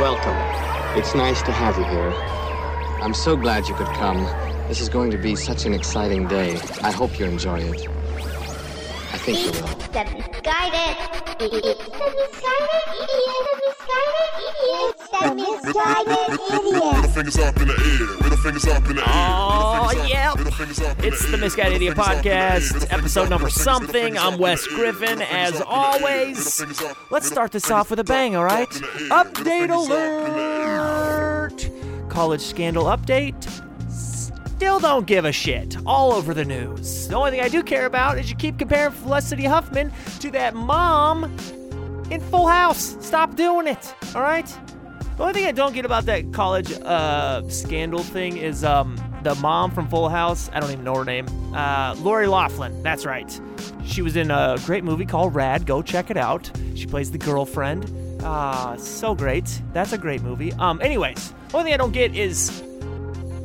Welcome. It's nice to have you here. I'm so glad you could come. This is going to be such an exciting day. I hope you enjoy it. I think you will. It's the misguided. It's the misguided idiot. The misguided idiot. It's the misguided Middle idiot. fingers up in the air. Middle fingers up in the air. Oh, Middle fingers up, yeah. middle fingers up in It's the. Misguided Idiot Middle fingers up in the air. Podcast, episode number middle fingers up, something. I'm Wes up in the Griffin. As fingers up in the air. always, Middle fingers up, let's start this off with a bang, all right? up in the air. Update Middle fingers up in the air. alert! College scandal update. Still don't give a shit. All over the news. The only thing I do care about is you keep comparing Felicity Huffman to that mom in Full House. Stop doing it, all right? The only thing I don't get about that college uh, scandal thing is um, the mom from Full House. I don't even know her name. Uh, Lori Loughlin. That's right. She was in a great movie called Rad. Go check it out. She plays the girlfriend. Ah, so great. That's a great movie. Um, anyways, only thing I don't get is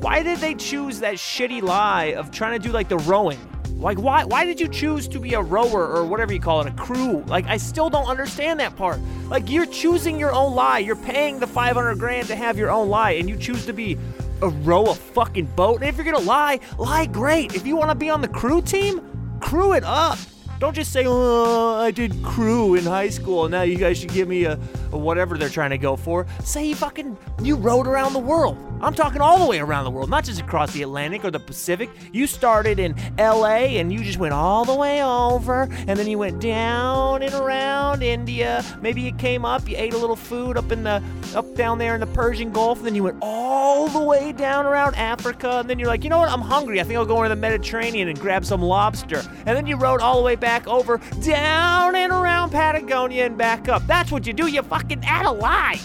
why did they choose that shitty lie of trying to do like the rowing? Like why why did you choose to be a rower or whatever you call it, a crew? Like I still don't understand that part. Like you're choosing your own lie. You're paying the 500 grand to have your own lie and you choose to be a row a fucking boat. And if you're going to lie, lie great. If you want to be on the crew team, crew it up. Don't just say, "Oh, I did crew in high school. and Now you guys should give me a, a whatever they're trying to go for." Say you fucking you rode around the world. I'm talking all the way around the world, not just across the Atlantic or the Pacific. You started in L.A. and you just went all the way over, and then you went down and around India. Maybe you came up, you ate a little food up in the up down there in the Persian Gulf, and then you went all the way down around Africa, and then you're like, you know what? I'm hungry. I think I'll go into the Mediterranean and grab some lobster. And then you rode all the way back over down and around Patagonia and back up. That's what you do. You fucking add a lie.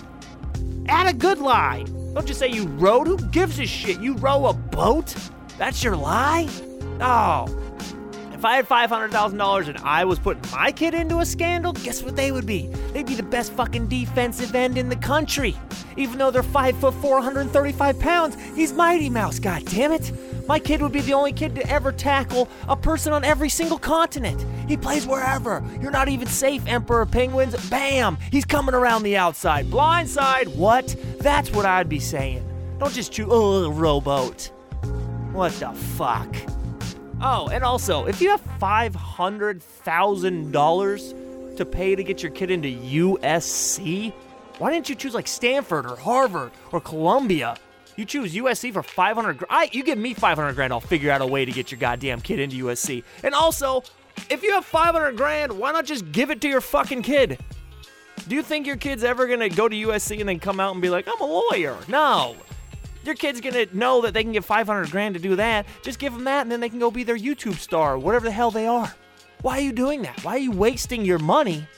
Add a good lie. Don't just say you rode. Who gives a shit? You row a boat? That's your lie? Oh. If I had $500,000 and I was putting my kid into a scandal, guess what they would be? They'd be the best fucking defensive end in the country. Even though they're 5 foot 435 pounds, he's Mighty Mouse, god damn it. My kid would be the only kid to ever tackle a person on every single continent. He plays wherever. You're not even safe, Emperor Penguins. Bam! He's coming around the outside. Blindside, what? That's what I'd be saying. Don't just choose, oh, rowboat. What the fuck? Oh, and also, if you have $500,000 to pay to get your kid into USC, why didn't you choose like Stanford or Harvard or Columbia? You choose USC for 500 grand. I, you give me 500 grand, I'll figure out a way to get your goddamn kid into USC. And also, if you have 500 grand, why not just give it to your fucking kid? Do you think your kid's ever gonna go to USC and then come out and be like, I'm a lawyer? No. Your kid's gonna know that they can get 500 grand to do that. Just give them that and then they can go be their YouTube star, whatever the hell they are. Why are you doing that? Why are you wasting your money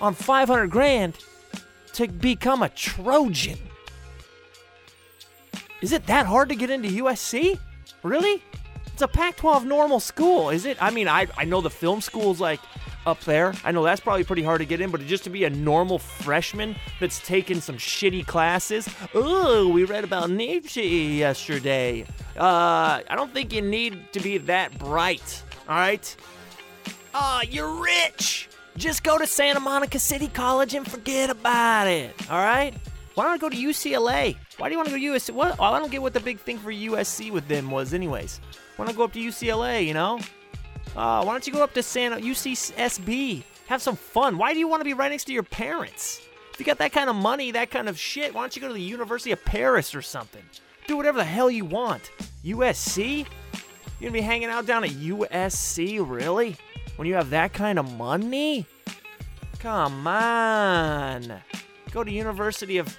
on 500 grand to become a Trojan? Is it that hard to get into USC? Really? It's a Pac 12 normal school, is it? I mean, I, I know the film school's like up there. I know that's probably pretty hard to get in, but just to be a normal freshman that's taken some shitty classes. Oh, we read about Nietzsche yesterday. Uh, I don't think you need to be that bright, all right? Ah, you're rich. Just go to Santa Monica City College and forget about it, all right? Why don't I go to UCLA? Why do you want to go to USC? What? I don't get what the big thing for USC with them was, anyways. Why don't go up to UCLA, you know? Uh, why don't you go up to Santa UCSB? Have some fun. Why do you want to be right next to your parents? If you got that kind of money, that kind of shit, why don't you go to the University of Paris or something? Do whatever the hell you want. USC? You're gonna be hanging out down at USC, really? When you have that kind of money? Come on. Go to University of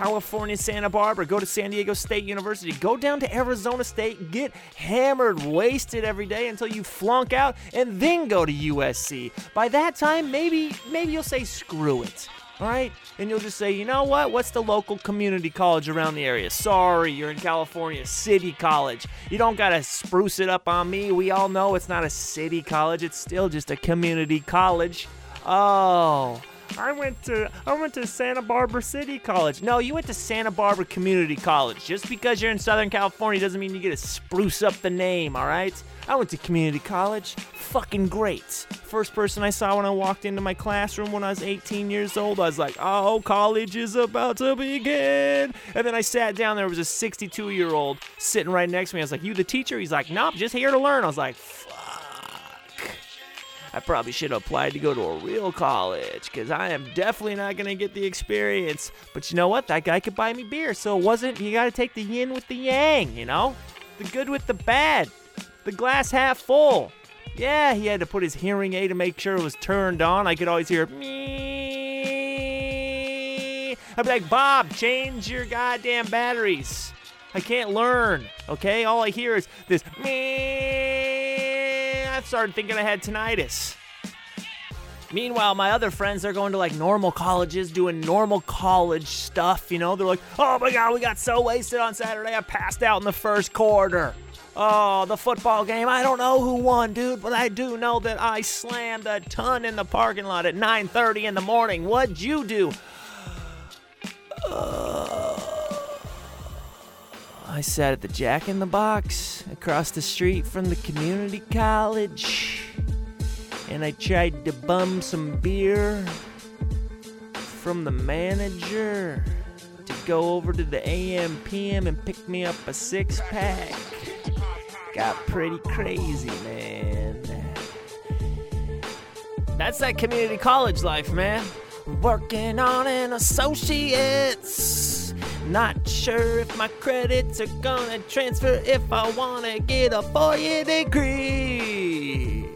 California, Santa Barbara, go to San Diego State University, go down to Arizona State, get hammered, wasted every day until you flunk out, and then go to USC. By that time, maybe maybe you'll say screw it. All right? And you'll just say, you know what? What's the local community college around the area? Sorry, you're in California, city college. You don't got to spruce it up on me. We all know it's not a city college, it's still just a community college. Oh, I went to I went to Santa Barbara City College. No, you went to Santa Barbara Community College. Just because you're in Southern California doesn't mean you get to spruce up the name, all right? I went to community college. Fucking great. First person I saw when I walked into my classroom when I was 18 years old, I was like, "Oh, college is about to begin." And then I sat down. There was a 62 year old sitting right next to me. I was like, "You the teacher?" He's like, "Nope, just here to learn." I was like. I probably should have applied to go to a real college because I am definitely not going to get the experience. But you know what? That guy could buy me beer. So it wasn't, you got to take the yin with the yang, you know? The good with the bad. The glass half full. Yeah, he had to put his hearing aid to make sure it was turned on. I could always hear me. I'd be like, Bob, change your goddamn batteries. I can't learn, okay? All I hear is this me. I started thinking I had tinnitus. Meanwhile, my other friends, they're going to like normal colleges, doing normal college stuff, you know? They're like, oh my god, we got so wasted on Saturday, I passed out in the first quarter. Oh, the football game, I don't know who won, dude, but I do know that I slammed a ton in the parking lot at 9.30 in the morning. What'd you do? Uh, I sat at the Jack in the Box across the street from the community college and I tried to bum some beer from the manager to go over to the AM PM and pick me up a six pack. Got pretty crazy, man. That's that community college life, man. Working on an associate's. Not sure if my credits are gonna transfer if I wanna get a four year degree.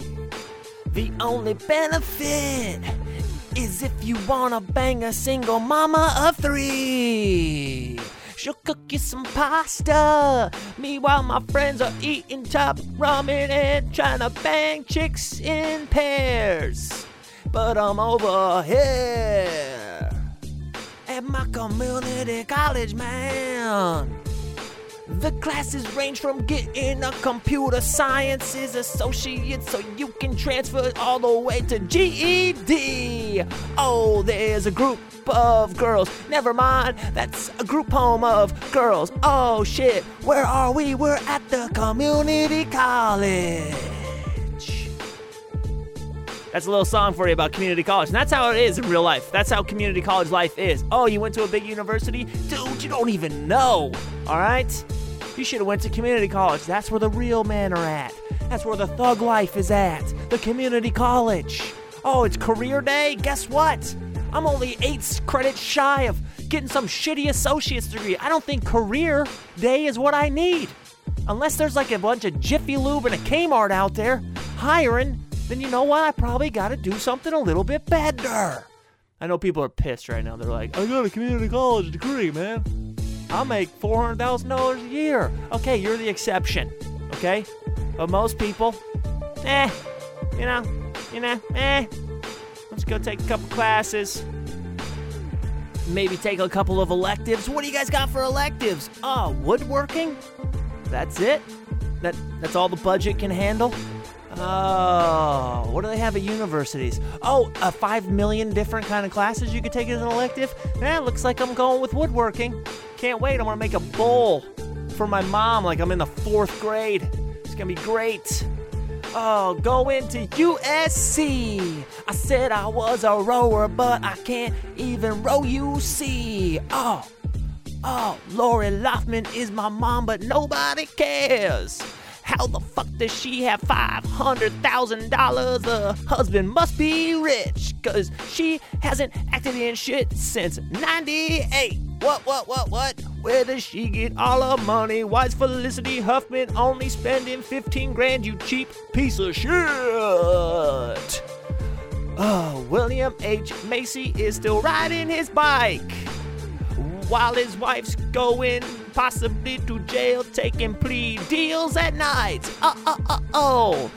The only benefit is if you wanna bang a single mama of three. She'll cook you some pasta. Meanwhile, my friends are eating top ramen and trying to bang chicks in pairs. But I'm over here at my community college, man. The classes range from getting a computer sciences associate so you can transfer all the way to GED. Oh, there's a group of girls. Never mind, that's a group home of girls. Oh shit, where are we? We're at the community college. That's a little song for you about community college. And that's how it is in real life. That's how community college life is. Oh, you went to a big university? Dude, you don't even know. All right? You should have went to community college. That's where the real men are at. That's where the thug life is at. The community college. Oh, it's career day? Guess what? I'm only 8 credits shy of getting some shitty associate's degree. I don't think career day is what I need. Unless there's like a bunch of Jiffy Lube and a Kmart out there hiring, then you know what? I probably got to do something a little bit better. I know people are pissed right now. They're like, I got a community college degree, man. I'll make $400,000 a year. Okay, you're the exception. Okay? But most people, eh, you know, you know, eh. Let's go take a couple classes. Maybe take a couple of electives. What do you guys got for electives? Oh, woodworking? That's it? That that's all the budget can handle? Oh, what do they have at universities? Oh, uh, five million different kind of classes you could take as an elective. Yeah, looks like I'm going with woodworking. Can't wait. I'm gonna make a bowl for my mom, like I'm in the fourth grade. It's gonna be great. Oh, going to USC. I said I was a rower, but I can't even row. See? Oh, oh, Lori Loughlin is my mom, but nobody cares. How the fuck does she have $500,000? The husband must be rich, cause she hasn't acted in shit since 98. What, what, what, what? Where does she get all her money? Why's Felicity Huffman only spending 15 grand, you cheap piece of shit? Oh, William H. Macy is still riding his bike while his wife's going possibly to jail taking plea deals at night. Uh uh uh oh.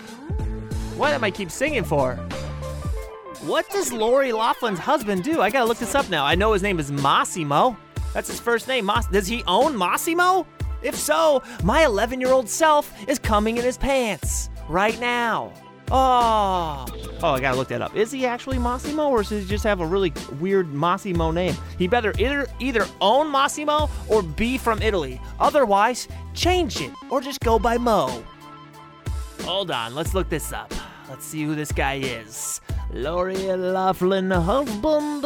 What am I keep singing for? What does Lori Loughlin's husband do? I gotta look this up now. I know his name is Mossimo. That's his first name. Mas- does he own Mossimo? If so, my 11 year old self is coming in his pants right now. Oh. Oh, I gotta look that up. Is he actually Mossimo, or does he just have a really weird Mossimo name? He better either either own Mossimo or be from Italy. Otherwise, change it or just go by Mo. Hold on, let's look this up. Let's see who this guy is. Lori Loughlin husband.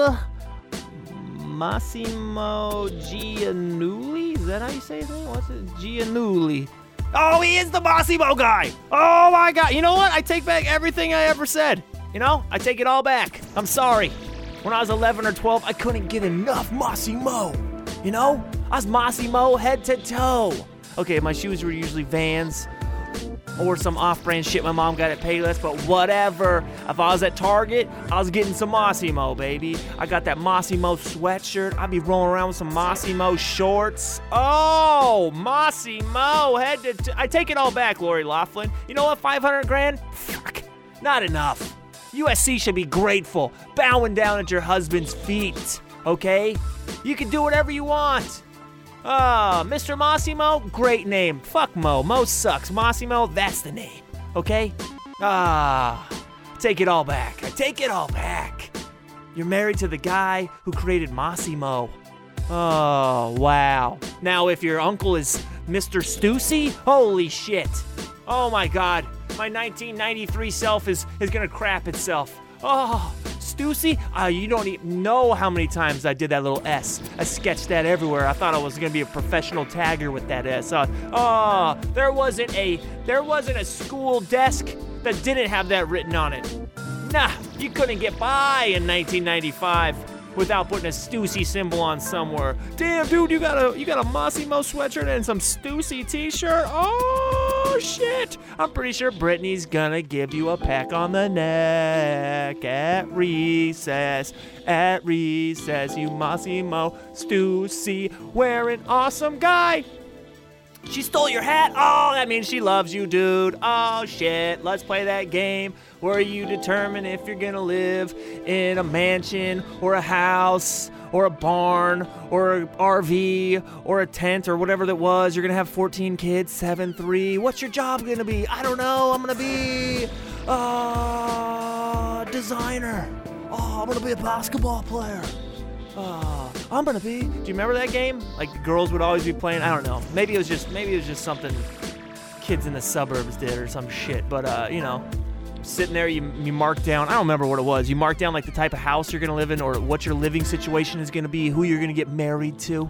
Mossimo Giannulli? Is that how you say his name? What's it? Giannulli. Oh, he is the Mossimo guy. Oh my god. You know what? I take back everything I ever said. You know, I take it all back. I'm sorry. When I was 11 or 12, I couldn't get enough Mossimo. You know? I was Mossimo head to toe. Okay, my shoes were usually Vans or some off-brand shit my mom got at Payless, but whatever. If I was at Target, I was getting some Mossimo, baby. I got that Mossimo sweatshirt. I'd be rolling around with some Mossimo shorts. Oh, Mossimo, head to t- I take it all back, Lori Loughlin. You know what? 500 grand? Fuck, not enough. USC should be grateful, bowing down at your husband's feet. Okay? You can do whatever you want. Ah, Mr. Mossimo, great name. Fuck Mo. Mo sucks. Mossimo, that's the name. Okay? Ah, take it all back. I take it all back. You're married to the guy who created Mossimo. Oh, wow. Now, if your uncle is Mr. Stussy, holy shit. Oh my god. My 1993 self is, is gonna crap itself. Oh, Stussy, uh, you don't even know how many times I did that little S. I sketched that everywhere. I thought I was gonna be a professional tagger with that S. Uh, oh, there wasn't a there wasn't a school desk that didn't have that written on it. Nah, you couldn't get by in 1995 without putting a Stussy symbol on somewhere. Damn, dude, you got a you got a Mossimo sweatshirt and some Stussy t-shirt. Oh Oh, shit! I'm pretty sure Brittany's gonna give you a peck on the neck at recess. At recess, you Mossimo Stussy, wearing awesome guy. She stole your hat. Oh, that means she loves you, dude. Oh, shit. Let's play that game where you determine if you're gonna live in a mansion or a house or a barn or an RV or a tent or whatever that was. You're gonna have 14 kids, 7 3. What's your job gonna be? I don't know. I'm gonna be a designer. Oh, I'm gonna be a basketball player. Oh, I'm gonna be. Do you remember that game? Like the girls would always be playing. I don't know. Maybe it was just maybe it was just something kids in the suburbs did or some shit. But uh, you know, sitting there, you you mark down. I don't remember what it was. You mark down like the type of house you're gonna live in or what your living situation is gonna be, who you're gonna get married to.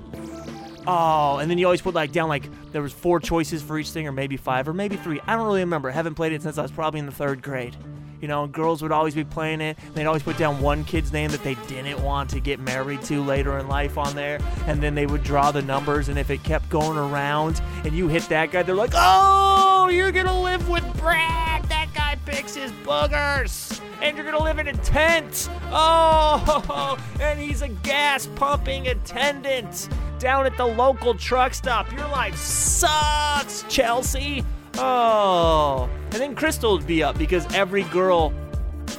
Oh, and then you always put like down like there was four choices for each thing, or maybe five, or maybe three. I don't really remember. I haven't played it since I was probably in the third grade. You know, girls would always be playing it. They'd always put down one kid's name that they didn't want to get married to later in life on there. And then they would draw the numbers. And if it kept going around and you hit that guy, they're like, oh, you're going to live with Brad. That guy picks his boogers. And you're going to live in a tent. Oh, and he's a gas pumping attendant down at the local truck stop. Your life sucks, Chelsea. Oh. And then Crystal would be up because every girl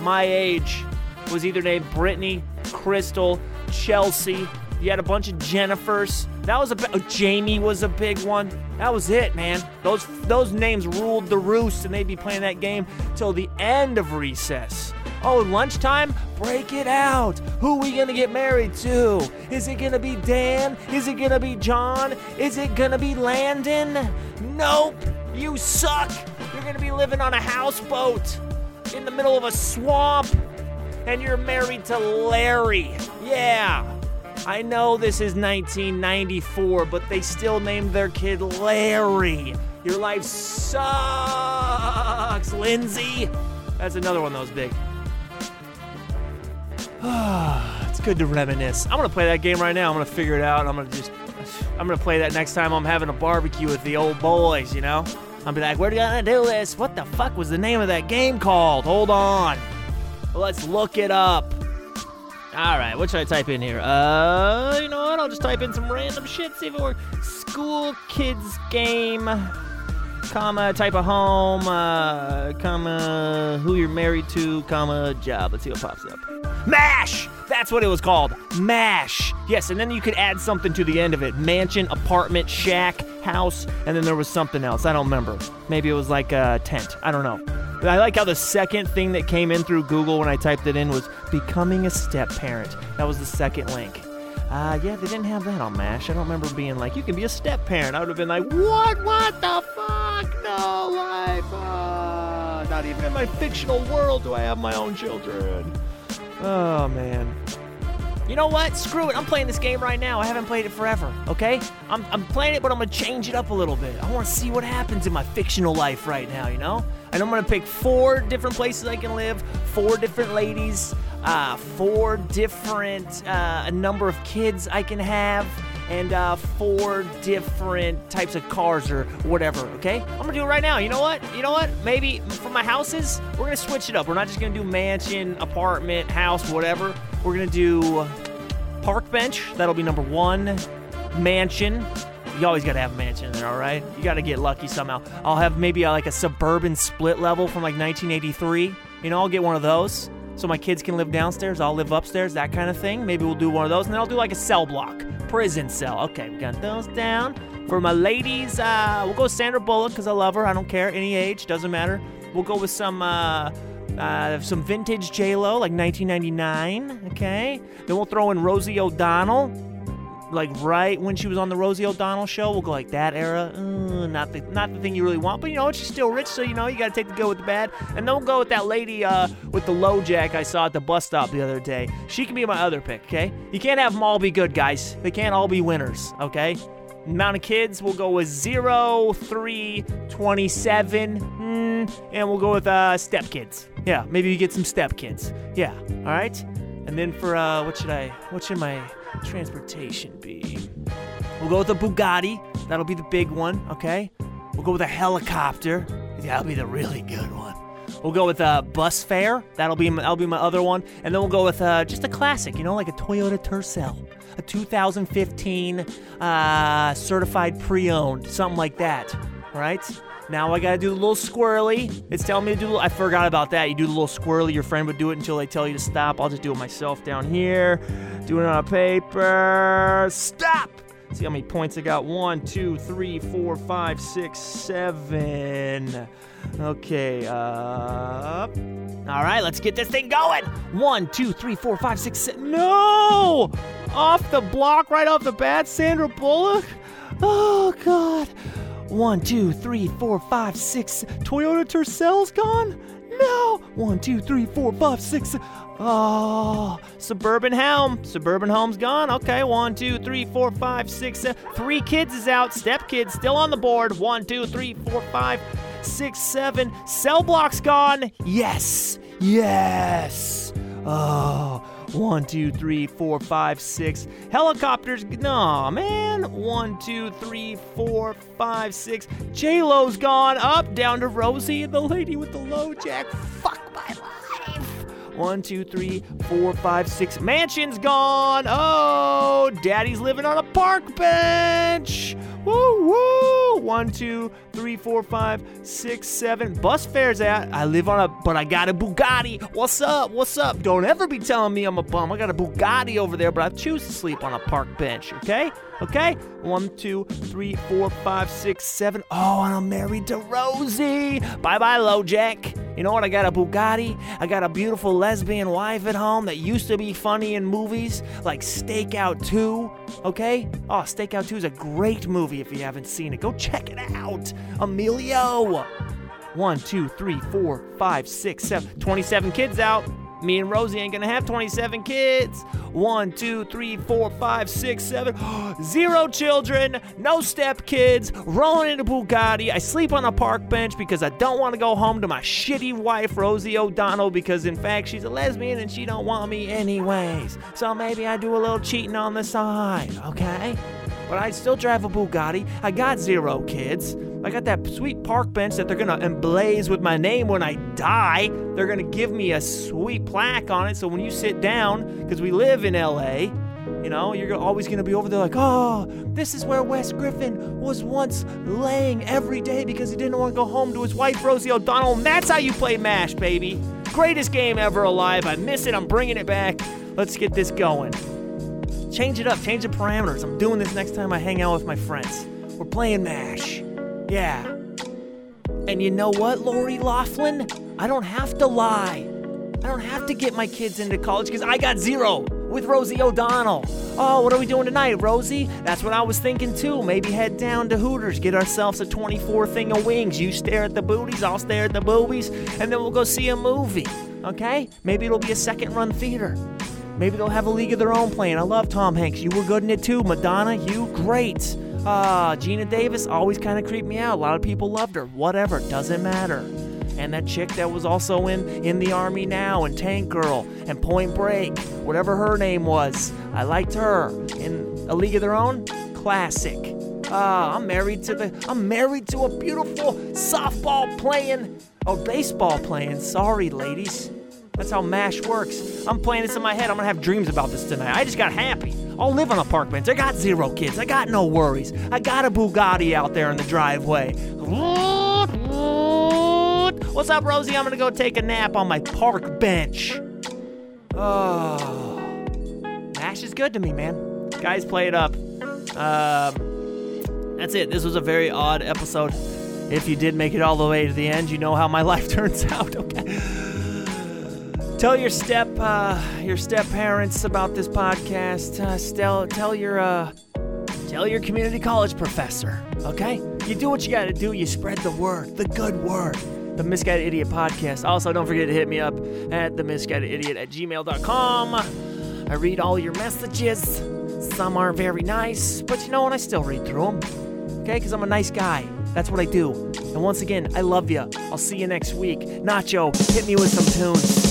my age was either named Brittany, Crystal, Chelsea. You had a bunch of Jennifers. That was a oh, Jamie was a big one. That was it, man. Those those names ruled the roost, and they'd be playing that game till the end of recess. Oh, lunchtime? Break it out. Who we gonna get married to? Is it gonna be Dan? Is it gonna be John? Is it gonna be Landon? Nope. You suck. You're gonna be living on a houseboat in the middle of a swamp, and you're married to Larry. Yeah. I know this is 1994, but they still named their kid Larry. Your life sucks, Lindsay. That's another one that was big. it's good to reminisce. I'm gonna play that game right now. I'm gonna figure it out. I'm gonna just, I'm gonna play that next time I'm having a barbecue with the old boys. You know, I'll be like, "We're gonna do this." What the fuck was the name of that game called? Hold on, let's look it up. All right, what should I type in here? Uh, you know what? I'll just type in some random shit. See if it works. School kids game, comma type of home, uh, comma who you're married to, comma job. Let's see what pops up. MASH! That's what it was called. MASH. Yes, and then you could add something to the end of it. Mansion, apartment, shack, house, and then there was something else. I don't remember. Maybe it was like a tent. I don't know. I like how the second thing that came in through Google when I typed it in was becoming a step parent. That was the second link. Uh, yeah, they didn't have that on MASH. I don't remember being like, you can be a step parent. I would have been like, what? What the fuck? No life. Uh, not even in my fictional world do I have my own children. Oh, man. You know what? Screw it. I'm playing this game right now. I haven't played it forever, okay? I'm, I'm playing it, but I'm going to change it up a little bit. I want to see what happens in my fictional life right now, you know? And I'm going to pick four different places I can live, four different ladies, uh, four different uh, a number of kids I can have, and uh, four different types of cars or whatever, okay? I'm to do it right now. You know what? You know what? Maybe for my houses, we're to switch it up. We're not just to do mansion, apartment, house, whatever. We're to do park bench. That'll be number one. Mansion. You always got to have a mansion there, all right? You got to get lucky somehow. I'll have maybe a, like a suburban split level from like 1983. You know, I'll get one of those so my kids can live downstairs. I'll live upstairs, that kind of thing. Maybe we'll do one of those, and then I'll do like a cell block, prison cell. Okay, we got those down. For my ladies, uh, we'll go Sandra Bullock because I love her. I don't care any age, doesn't matter. We'll go with some. Uh, uh, some vintage J Lo, like 1999. Okay, then we'll throw in Rosie O'Donnell, like right when she was on the Rosie O'Donnell show. We'll go like that era. Uh, not the not the thing you really want, but you know she's still rich, so you know you got to take the good with the bad. And then we'll go with that lady uh, with the low jack I saw at the bus stop the other day. She can be my other pick. Okay, you can't have them all be good, guys. They can't all be winners. Okay. Amount of kids, we'll go with 0, 3, 27, mm, and we'll go with uh, step kids. Yeah, maybe you get some step kids. Yeah, all right? And then for, uh, what should I, what should my transportation be? We'll go with a Bugatti. That'll be the big one, okay? We'll go with a helicopter. That'll be the really good one. We'll go with a bus fare. That'll be that'll be my other one, and then we'll go with uh, just a classic, you know, like a Toyota Tercel, a 2015 uh, certified pre-owned, something like that. Right. Now I gotta do the little squirrely. It's telling me to do. I forgot about that. You do the little squirrely. Your friend would do it until they tell you to stop. I'll just do it myself down here. Doing it on paper. Stop. See how many points I got? One, two, three, four, five, six, seven. Okay, up. All right, let's get this thing going. One, two, three, four, five, six, seven. No! Off the block, right off the bat, Sandra Bullock. Oh, God. One, two, three, four, five, six. Toyota Tercel's gone? No! One, two, three, four, five, six. Oh, Suburban Helm. Suburban Home's gone. Okay, one, two, three, four, five, six, seven. Three kids is out. Step kids still on the board. One, two, three, four, five, six, seven. Cell block's gone. Yes. Yes. Oh, one, two, three, four, five, six. Helicopters. No, man. One, two, three, four, five, six. J Lo's gone. Up, down to Rosie and the lady with the low jack. Fuck my life. One, two, three, four, five, six. Mansion's gone. Oh, daddy's living on a park bench. Woo woo. One, two, three, four, five, six, seven. Bus fares out. I live on a, but I got a Bugatti. What's up? What's up? Don't ever be telling me I'm a bum. I got a Bugatti over there, but I choose to sleep on a park bench. Okay? Okay? One, two, three, four, five, six, seven. Oh, and I'm married to Rosie. Bye bye, LoJack. You know what? I got a Bugatti. I got a beautiful lesbian wife at home that used to be funny in movies like Stakeout 2. Okay? Oh, Stakeout 2 is a great movie if you haven't seen it. Go check it out. Emilio. One, two, three, four, five, six, seven. 27 kids out. Me and Rosie ain't gonna have 27 kids. One, two, three, four, five, six, seven. Zero children, no step kids, rolling in a Bugatti. I sleep on a park bench because I don't want to go home to my shitty wife, Rosie O'Donnell, because in fact she's a lesbian and she don't want me anyways. So maybe I do a little cheating on the side, okay? But I still drive a Bugatti. I got zero kids. I got that sweet park bench that they're gonna emblaze with my name when I die. They're gonna give me a sweet plaque on it. So when you sit down, because we live in LA, you know, you're always gonna be over there like, oh, this is where Wes Griffin was once laying every day because he didn't want to go home to his wife Rosie O'Donnell. And that's how you play MASH, baby. Greatest game ever alive. I miss it. I'm bringing it back. Let's get this going. Change it up, change the parameters. I'm doing this next time I hang out with my friends. We're playing MASH. Yeah. And you know what, Lori Loughlin? I don't have to lie. I don't have to get my kids into college because I got zero with Rosie O'Donnell. Oh, what are we doing tonight, Rosie? That's what I was thinking too. Maybe head down to Hooters, get ourselves a 24 thing of wings. You stare at the booties, I'll stare at the boobies, and then we'll go see a movie. Okay? Maybe it'll be a second run theater. Maybe they'll have a league of their own playing. I love Tom Hanks. You were good in it too. Madonna, you great. Uh, Geena Davis always kind of creeped me out. A lot of people loved her. Whatever, doesn't matter. And that chick that was also in in the army now and Tank Girl and Point Break, whatever her name was, I liked her. In A League of Their Own, classic. Uh, I'm married to the I'm married to a beautiful softball playing or baseball playing. Sorry, ladies. That's how MASH works. I'm playing this in my head. I'm gonna have dreams about this tonight. I just got happy. I'll live on a park bench. I got zero kids. I got no worries. I got a Bugatti out there in the driveway. What's up, Rosie? I'm gonna go take a nap on my park bench. Oh, MASH is good to me, man. Guys, play it up. Um, that's it. This was a very odd episode. If you did make it all the way to the end, you know how my life turns out. Okay. Tell your step, uh, your step parents about this podcast. Uh, tell, tell your, uh, tell your community college professor. Okay. You do what you got to do. You spread the word, the good word. The Misguided Idiot podcast. Also, don't forget to hit me up at the misguided idiot at gmail.com. I read all your messages. Some are very nice, but you know what? I still read through them. Okay, because I'm a nice guy. That's what I do. And once again, I love you. I'll see you next week. Nacho, hit me with some tunes.